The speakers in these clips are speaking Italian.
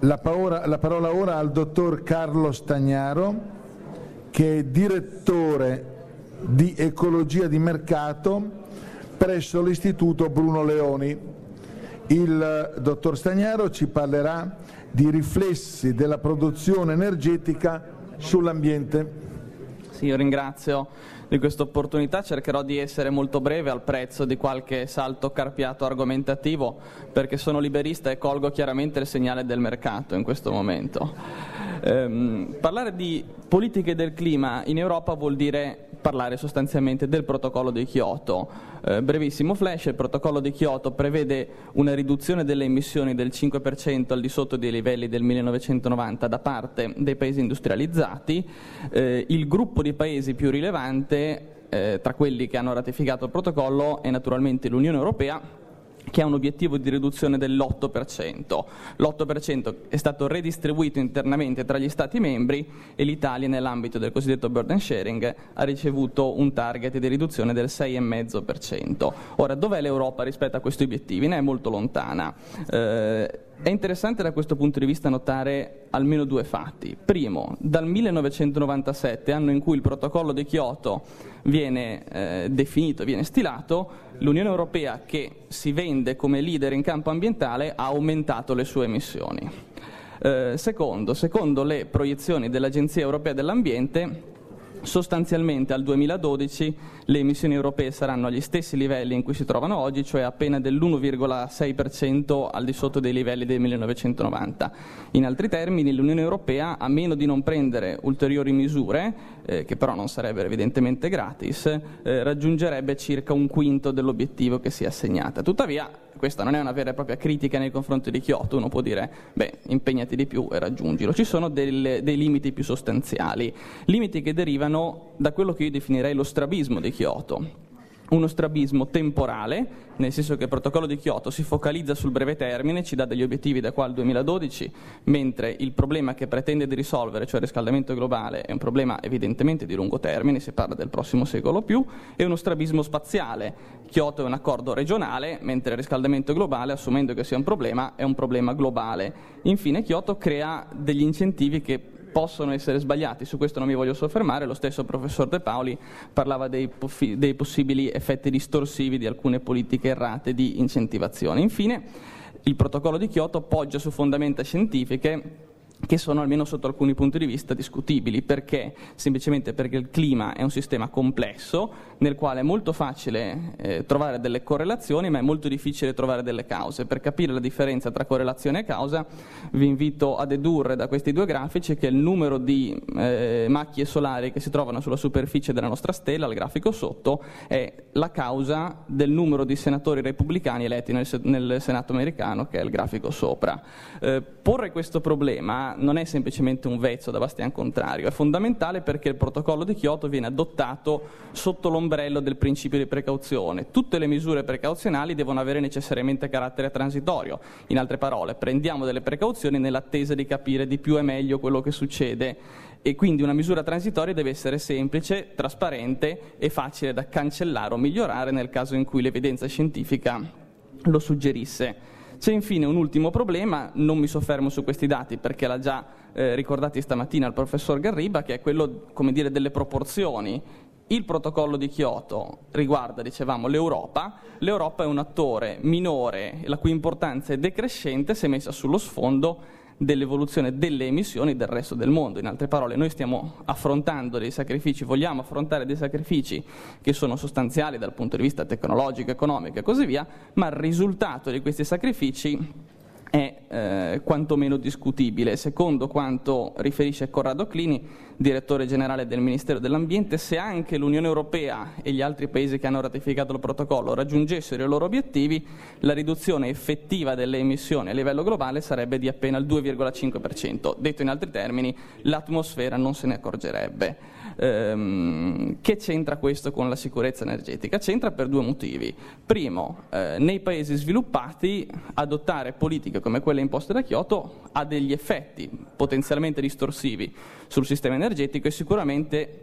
La parola, la parola ora al dottor Carlo Stagnaro, che è direttore di ecologia di mercato presso l'Istituto Bruno Leoni. Il dottor Stagnaro ci parlerà di riflessi della produzione energetica sull'ambiente. Sì, io ringrazio di questa opportunità, cercherò di essere molto breve al prezzo di qualche salto carpiato argomentativo perché sono liberista e colgo chiaramente il segnale del mercato in questo momento. Ehm, parlare di politiche del clima in Europa vuol dire parlare sostanzialmente del protocollo di Kyoto. Eh, brevissimo flash, il protocollo di Kyoto prevede una riduzione delle emissioni del 5% al di sotto dei livelli del 1990 da parte dei paesi industrializzati. Eh, il gruppo di paesi più rilevante eh, tra quelli che hanno ratificato il protocollo è naturalmente l'Unione Europea che ha un obiettivo di riduzione dell'8%. L'8% è stato redistribuito internamente tra gli Stati membri e l'Italia nell'ambito del cosiddetto burden sharing ha ricevuto un target di riduzione del 6,5%. Ora, dov'è l'Europa rispetto a questi obiettivi? Ne è molto lontana. Eh, è interessante da questo punto di vista notare almeno due fatti. Primo, dal 1997, anno in cui il protocollo di Kyoto viene eh, definito, viene stilato, l'Unione Europea che si vende come leader in campo ambientale ha aumentato le sue emissioni. Eh, secondo, secondo le proiezioni dell'Agenzia Europea dell'Ambiente, sostanzialmente al 2012 le emissioni europee saranno agli stessi livelli in cui si trovano oggi, cioè appena dell'1,6% al di sotto dei livelli del 1990. In altri termini, l'Unione Europea, a meno di non prendere ulteriori misure, eh, che però non sarebbero evidentemente gratis, eh, raggiungerebbe circa un quinto dell'obiettivo che si è assegnata. Tuttavia, questa non è una vera e propria critica nei confronti di Kyoto, uno può dire, beh, impegnati di più e raggiungilo. Ci sono delle, dei limiti più sostanziali, limiti che derivano da quello che io definirei lo strabismo di Kyoto uno strabismo temporale, nel senso che il protocollo di Kyoto si focalizza sul breve termine, ci dà degli obiettivi da qua al 2012, mentre il problema che pretende di risolvere, cioè il riscaldamento globale, è un problema evidentemente di lungo termine, si parla del prossimo secolo o più, e uno strabismo spaziale. Kyoto è un accordo regionale, mentre il riscaldamento globale, assumendo che sia un problema, è un problema globale. Infine Kyoto crea degli incentivi che possono essere sbagliati, su questo non mi voglio soffermare, lo stesso professor De Paoli parlava dei, dei possibili effetti distorsivi di alcune politiche errate di incentivazione. Infine, il protocollo di Kyoto poggia su fondamenta scientifiche che sono almeno sotto alcuni punti di vista discutibili. Perché? Semplicemente perché il clima è un sistema complesso nel quale è molto facile eh, trovare delle correlazioni, ma è molto difficile trovare delle cause. Per capire la differenza tra correlazione e causa vi invito a dedurre da questi due grafici che il numero di eh, macchie solari che si trovano sulla superficie della nostra stella, al grafico sotto, è la causa del numero di senatori repubblicani eletti nel, nel Senato americano, che è il grafico sopra. Eh, porre questo problema non è semplicemente un vezzo da Bastian contrario, è fondamentale perché il protocollo di Kyoto viene adottato sotto l'ombrello del principio di precauzione. Tutte le misure precauzionali devono avere necessariamente carattere transitorio. In altre parole, prendiamo delle precauzioni nell'attesa di capire di più e meglio quello che succede e quindi una misura transitoria deve essere semplice, trasparente e facile da cancellare o migliorare nel caso in cui l'evidenza scientifica lo suggerisse. C'è infine un ultimo problema, non mi soffermo su questi dati perché l'ha già eh, ricordati stamattina il professor Garriba, che è quello dire, delle proporzioni. Il protocollo di Kyoto riguarda, dicevamo, l'Europa. L'Europa è un attore minore, la cui importanza è decrescente se messa sullo sfondo dell'evoluzione delle emissioni del resto del mondo. In altre parole, noi stiamo affrontando dei sacrifici, vogliamo affrontare dei sacrifici che sono sostanziali dal punto di vista tecnologico, economico e così via, ma il risultato di questi sacrifici è eh, quantomeno discutibile. Secondo quanto riferisce Corrado Clini, direttore generale del Ministero dell'Ambiente, se anche l'Unione Europea e gli altri paesi che hanno ratificato il protocollo raggiungessero i loro obiettivi, la riduzione effettiva delle emissioni a livello globale sarebbe di appena il 2,5%. Detto in altri termini, l'atmosfera non se ne accorgerebbe. Ehm, che c'entra questo con la sicurezza energetica? C'entra per due motivi. Primo, eh, nei paesi sviluppati adottare politiche come quelle imposte da Kyoto ha degli effetti potenzialmente distorsivi sul sistema energetico e sicuramente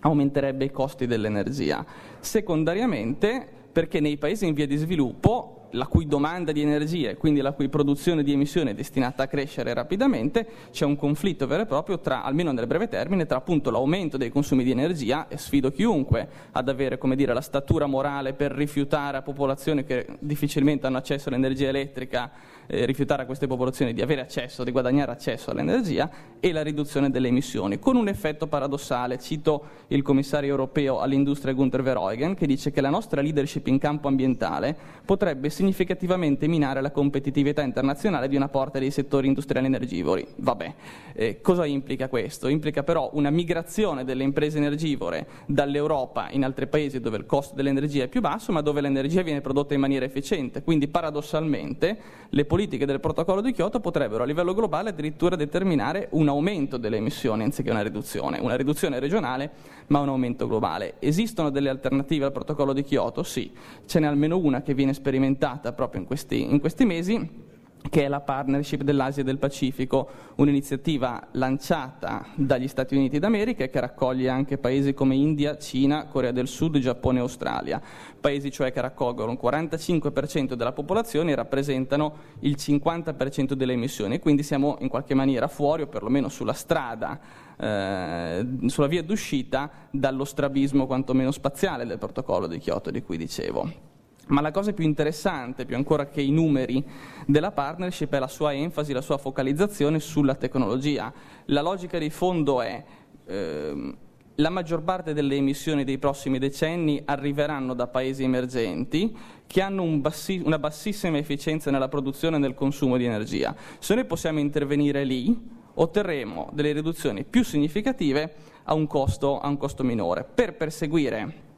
aumenterebbe i costi dell'energia. Secondariamente, perché nei paesi in via di sviluppo la cui domanda di energia e quindi la cui produzione di emissione è destinata a crescere rapidamente, c'è un conflitto vero e proprio tra, almeno nel breve termine, tra appunto l'aumento dei consumi di energia, e sfido chiunque ad avere come dire, la statura morale per rifiutare a popolazioni che difficilmente hanno accesso all'energia elettrica eh, rifiutare a queste popolazioni di avere accesso, di guadagnare accesso all'energia e la riduzione delle emissioni, con un effetto paradossale. Cito il commissario europeo all'industria Gunther Verheugen che dice che la nostra leadership in campo ambientale potrebbe significativamente minare la competitività internazionale di una parte dei settori industriali energivori. Vabbè, eh, cosa implica questo? Implica però una migrazione delle imprese energivore dall'Europa in altri paesi dove il costo dell'energia è più basso, ma dove l'energia viene prodotta in maniera efficiente. Quindi paradossalmente le politiche del protocollo di Kyoto potrebbero a livello globale addirittura determinare un aumento delle emissioni anziché una riduzione, una riduzione regionale ma un aumento globale. Esistono delle alternative al protocollo di Kyoto? Sì, ce n'è almeno una che viene sperimentata proprio in questi, in questi mesi che è la partnership dell'Asia e del Pacifico, un'iniziativa lanciata dagli Stati Uniti d'America e che raccoglie anche paesi come India, Cina, Corea del Sud, Giappone e Australia, paesi cioè che raccolgono il 45% della popolazione e rappresentano il 50% delle emissioni, quindi siamo in qualche maniera fuori o perlomeno sulla strada, eh, sulla via d'uscita dallo strabismo quantomeno spaziale del protocollo di Kyoto di cui dicevo. Ma la cosa più interessante, più ancora che i numeri della partnership, è la sua enfasi, la sua focalizzazione sulla tecnologia. La logica di fondo è ehm, la maggior parte delle emissioni dei prossimi decenni arriveranno da paesi emergenti che hanno un bassi, una bassissima efficienza nella produzione e nel consumo di energia. Se noi possiamo intervenire lì, otterremo delle riduzioni più significative a un costo, a un costo minore. Per perseguire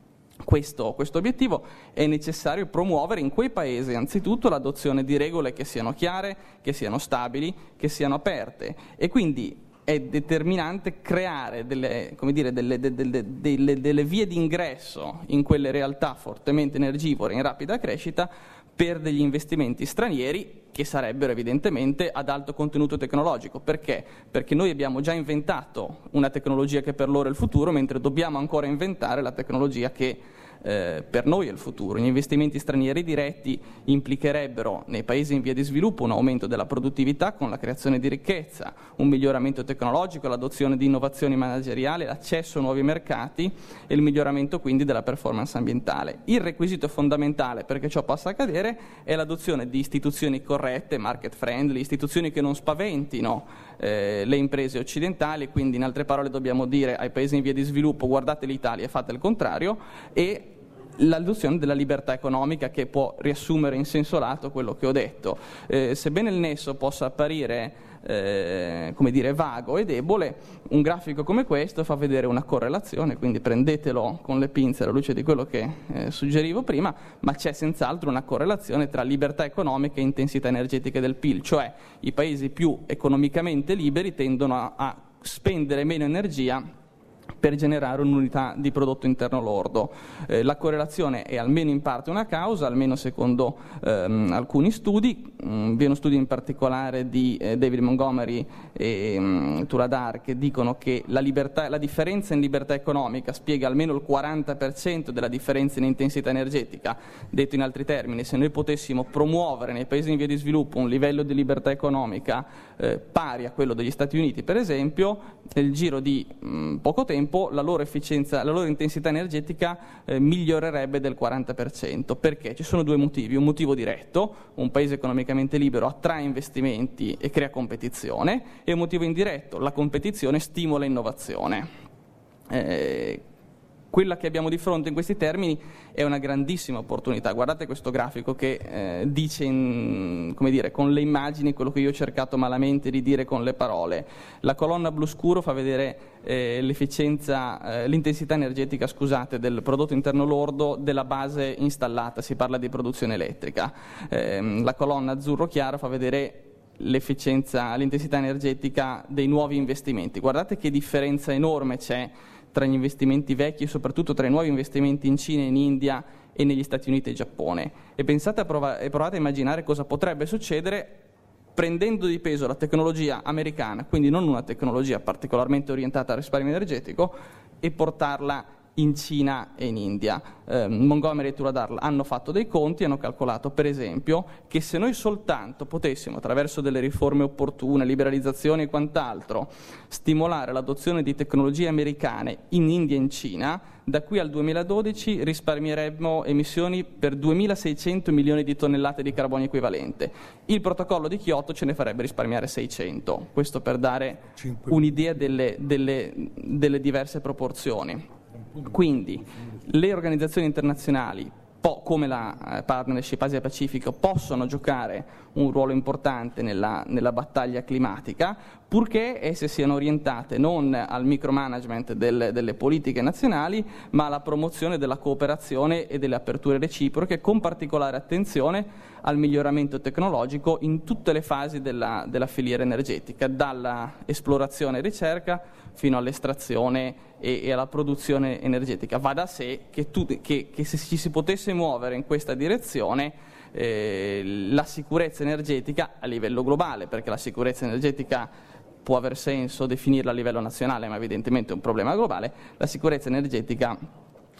questo, questo, obiettivo è necessario promuovere in quei paesi anzitutto l'adozione di regole che siano chiare, che siano stabili, che siano aperte. E quindi è determinante creare delle, dire, delle, delle, delle vie di ingresso in quelle realtà fortemente energivore in rapida crescita per degli investimenti stranieri che sarebbero evidentemente ad alto contenuto tecnologico. Perché? Perché noi abbiamo già inventato una tecnologia che per loro è il futuro, mentre dobbiamo ancora inventare la tecnologia che eh, per noi è il futuro. Gli investimenti stranieri diretti implicherebbero nei paesi in via di sviluppo un aumento della produttività con la creazione di ricchezza, un miglioramento tecnologico, l'adozione di innovazioni manageriali, l'accesso a nuovi mercati e il miglioramento quindi della performance ambientale. Il requisito fondamentale perché ciò possa accadere è l'adozione di istituzioni corrette, market friendly, istituzioni che non spaventino eh, le imprese occidentali, quindi in altre parole dobbiamo dire ai paesi in via di sviluppo guardate l'Italia e fate il contrario e l'adozione della libertà economica che può riassumere in senso lato quello che ho detto. Eh, sebbene il nesso possa apparire eh, come dire, vago e debole, un grafico come questo fa vedere una correlazione, quindi prendetelo con le pinze alla luce di quello che eh, suggerivo prima, ma c'è senz'altro una correlazione tra libertà economica e intensità energetica del PIL, cioè i paesi più economicamente liberi tendono a, a spendere meno energia per generare un'unità di prodotto interno lordo. Eh, la correlazione è almeno in parte una causa, almeno secondo ehm, alcuni studi, mm, vi è uno studio in particolare di eh, David Montgomery e um, Tuladar che dicono che la, libertà, la, differenza in libertà economica spiega almeno il 40% della differenza in intensità energetica. Detto in altri termini, se noi potessimo promuovere nei paesi in via di sviluppo un livello di libertà economica eh, pari a quello degli Stati Uniti, per esempio, nel giro di mh, mm, poco tempo tempo la loro, la loro intensità energetica eh, migliorerebbe del 40%. Perché? Ci sono due motivi. Un motivo diretto, un paese economicamente libero attrae investimenti e crea competizione, e un motivo indiretto, la competizione stimola innovazione. Eh, quella che abbiamo di fronte in questi termini è una grandissima opportunità. Guardate questo grafico che eh, dice in, dire, con le immagini quello che io ho cercato malamente di dire con le parole. La colonna blu scuro fa vedere eh, eh, l'intensità energetica scusate, del prodotto interno lordo della base installata, si parla di produzione elettrica. Ehm, la colonna azzurro chiaro fa vedere l'efficienza, l'intensità energetica dei nuovi investimenti. Guardate che differenza enorme c'è tra gli investimenti vecchi e soprattutto tra i nuovi investimenti in Cina, in India e negli Stati Uniti e Giappone. E pensate a prova- e provate a immaginare cosa potrebbe succedere prendendo di peso la tecnologia americana, quindi non una tecnologia particolarmente orientata al risparmio energetico, e portarla in Cina e in India. Eh, Montgomery e Turadar hanno fatto dei conti e hanno calcolato, per esempio, che se noi soltanto potessimo, attraverso delle riforme opportune, liberalizzazioni e quant'altro, stimolare l'adozione di tecnologie americane in India e in Cina, da qui al 2012 risparmieremmo emissioni per 2.600 milioni di tonnellate di carbonio equivalente. Il protocollo di Kyoto ce ne farebbe risparmiare 600, questo per dare un'idea delle, delle, delle diverse proporzioni. Quindi le organizzazioni internazionali come la eh, partnership Asia-Pacifico possono giocare un ruolo importante nella, nella, battaglia climatica, purché esse siano orientate non al micromanagement del, delle politiche nazionali, ma alla promozione della cooperazione e delle aperture reciproche, con particolare attenzione al miglioramento tecnologico in tutte le fasi della, della filiera energetica, dalla esplorazione e ricerca fino all'estrazione e, e, alla produzione energetica. Va da sé che, tu, che, che se ci si potesse muovere in questa direzione eh, la sicurezza energetica a livello globale, perché la sicurezza energetica può aver senso definirla a livello nazionale, ma evidentemente è un problema globale, la sicurezza energetica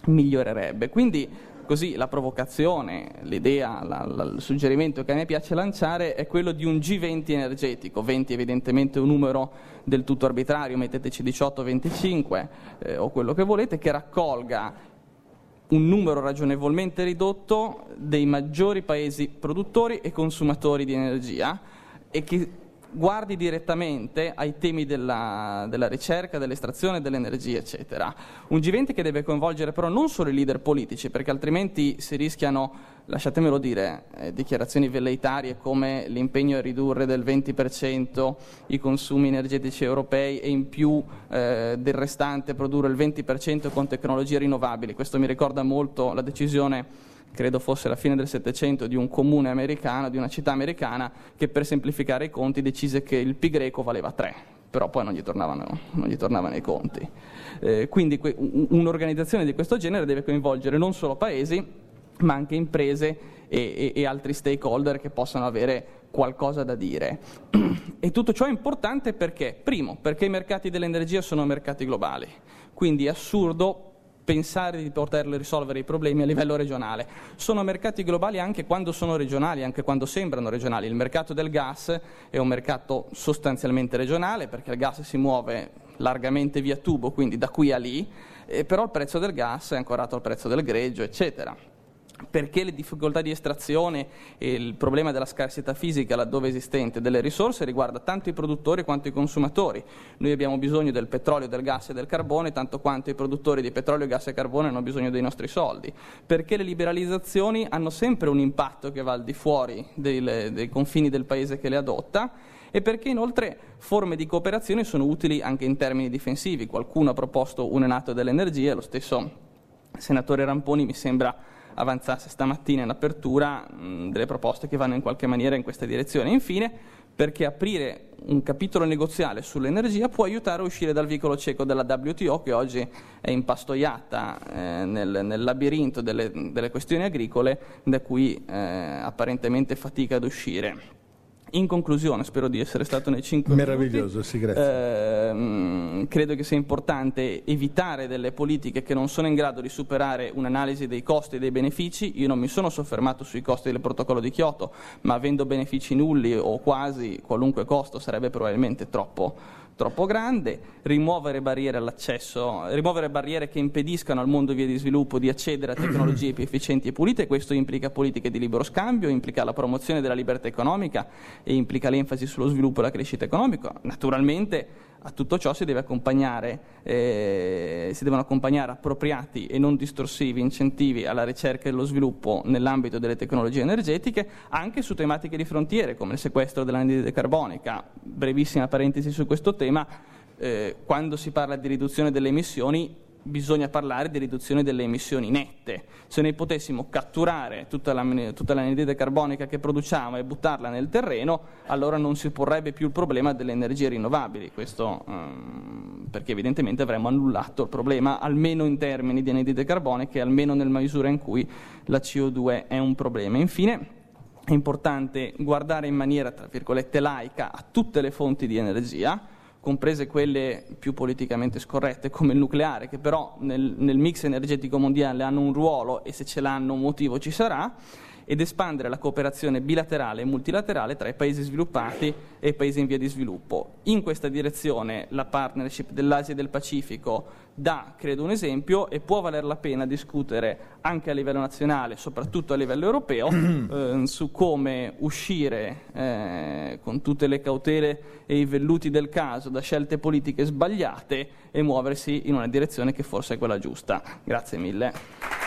migliorerebbe. Quindi così la provocazione, l'idea, la, la, il suggerimento che a me piace lanciare è quello di un G20 energetico, 20 evidentemente un numero del tutto arbitrario, metteteci 18, 25 eh, o quello che volete, che raccolga un numero ragionevolmente ridotto dei maggiori paesi produttori e consumatori di energia e che guardi direttamente ai temi della, della ricerca, dell'estrazione dell'energia, eccetera. Un G20 che deve coinvolgere però non solo i leader politici, perché altrimenti si rischiano, lasciatemelo dire, eh, dichiarazioni velleitarie come l'impegno a ridurre del 20% i consumi energetici europei e in più eh, del restante produrre il 20% con tecnologie rinnovabili. Questo mi ricorda molto la decisione credo fosse la fine del Settecento, di un comune americano, di una città americana, che per semplificare i conti decise che il pi greco valeva 3, però poi non gli tornavano, non gli tornavano i conti. Eh, quindi que- un'organizzazione di questo genere deve coinvolgere non solo paesi, ma anche imprese e, e, e altri stakeholder che possano avere qualcosa da dire. E tutto ciò è importante perché, primo, perché i mercati dell'energia sono mercati globali, quindi è assurdo pensare di poter risolvere i problemi a livello regionale. Sono mercati globali anche quando sono regionali, anche quando sembrano regionali. Il mercato del gas è un mercato sostanzialmente regionale perché il gas si muove largamente via tubo, quindi da qui a lì, eh, però il prezzo del gas è ancorato al prezzo del greggio, eccetera perché le difficoltà di estrazione e il problema della scarsità fisica laddove esistente delle risorse riguarda tanto i produttori quanto i consumatori. Noi abbiamo bisogno del petrolio, del gas e del carbone tanto quanto i produttori di petrolio, gas e carbone hanno bisogno dei nostri soldi, perché le liberalizzazioni hanno sempre un impatto che va al di fuori dei, dei confini del paese che le adotta e perché inoltre forme di cooperazione sono utili anche in termini difensivi. Qualcuno ha proposto un enato dell'energia, lo stesso senatore Ramponi mi sembra avanzasse stamattina in apertura mh, delle proposte che vanno in qualche maniera in questa direzione. Infine, perché aprire un capitolo negoziale sull'energia può aiutare a uscire dal vicolo cieco della WTO che oggi è impastoiata eh, nel, nel, labirinto delle, delle, questioni agricole da cui eh, apparentemente fatica ad uscire. In conclusione, spero di essere stato nei 5 Meraviglioso, minuti. sì, grazie. Eh, credo che sia importante evitare delle politiche che non sono in grado di superare un'analisi dei costi e dei benefici. Io non mi sono soffermato sui costi del protocollo di Kyoto, ma avendo benefici nulli o quasi qualunque costo sarebbe probabilmente troppo troppo grande, rimuovere barriere all'accesso, rimuovere barriere che impediscano al mondo via di sviluppo di accedere a tecnologie più efficienti e pulite, questo implica politiche di libero scambio, implica la promozione della libertà economica e implica l'enfasi sullo sviluppo e la crescita economica. Naturalmente a tutto ciò si, deve eh, si, devono accompagnare appropriati e non distorsivi incentivi alla ricerca e allo sviluppo nell'ambito delle tecnologie energetiche, anche su tematiche di frontiere come il sequestro dell'anidride carbonica. Brevissima parentesi su questo tema, eh, quando si parla di riduzione delle emissioni bisogna parlare di riduzione delle emissioni nette. Se noi potessimo catturare tutta, la, tutta l'anidride carbonica che produciamo e buttarla nel terreno, allora non si porrebbe più il problema delle energie rinnovabili, questo um, perché evidentemente avremmo annullato il problema, almeno in termini di anidride carbonica e almeno nella misura in cui la CO2 è un problema. Infine, è importante guardare in maniera, tra virgolette, laica a tutte le fonti di energia, comprese quelle più politicamente scorrette come il nucleare, che però nel, nel mix energetico mondiale hanno un ruolo e se ce l'hanno un motivo ci sarà, ed espandere la cooperazione bilaterale e multilaterale tra i paesi sviluppati e i paesi in via di sviluppo. In questa direzione la partnership dell'Asia e del Pacifico dà, credo, un esempio e può valer la pena discutere anche a livello nazionale, soprattutto a livello europeo, eh, su come uscire eh, con tutte le cautele e i velluti del caso da scelte politiche sbagliate e muoversi in una direzione che forse è quella giusta. Grazie mille.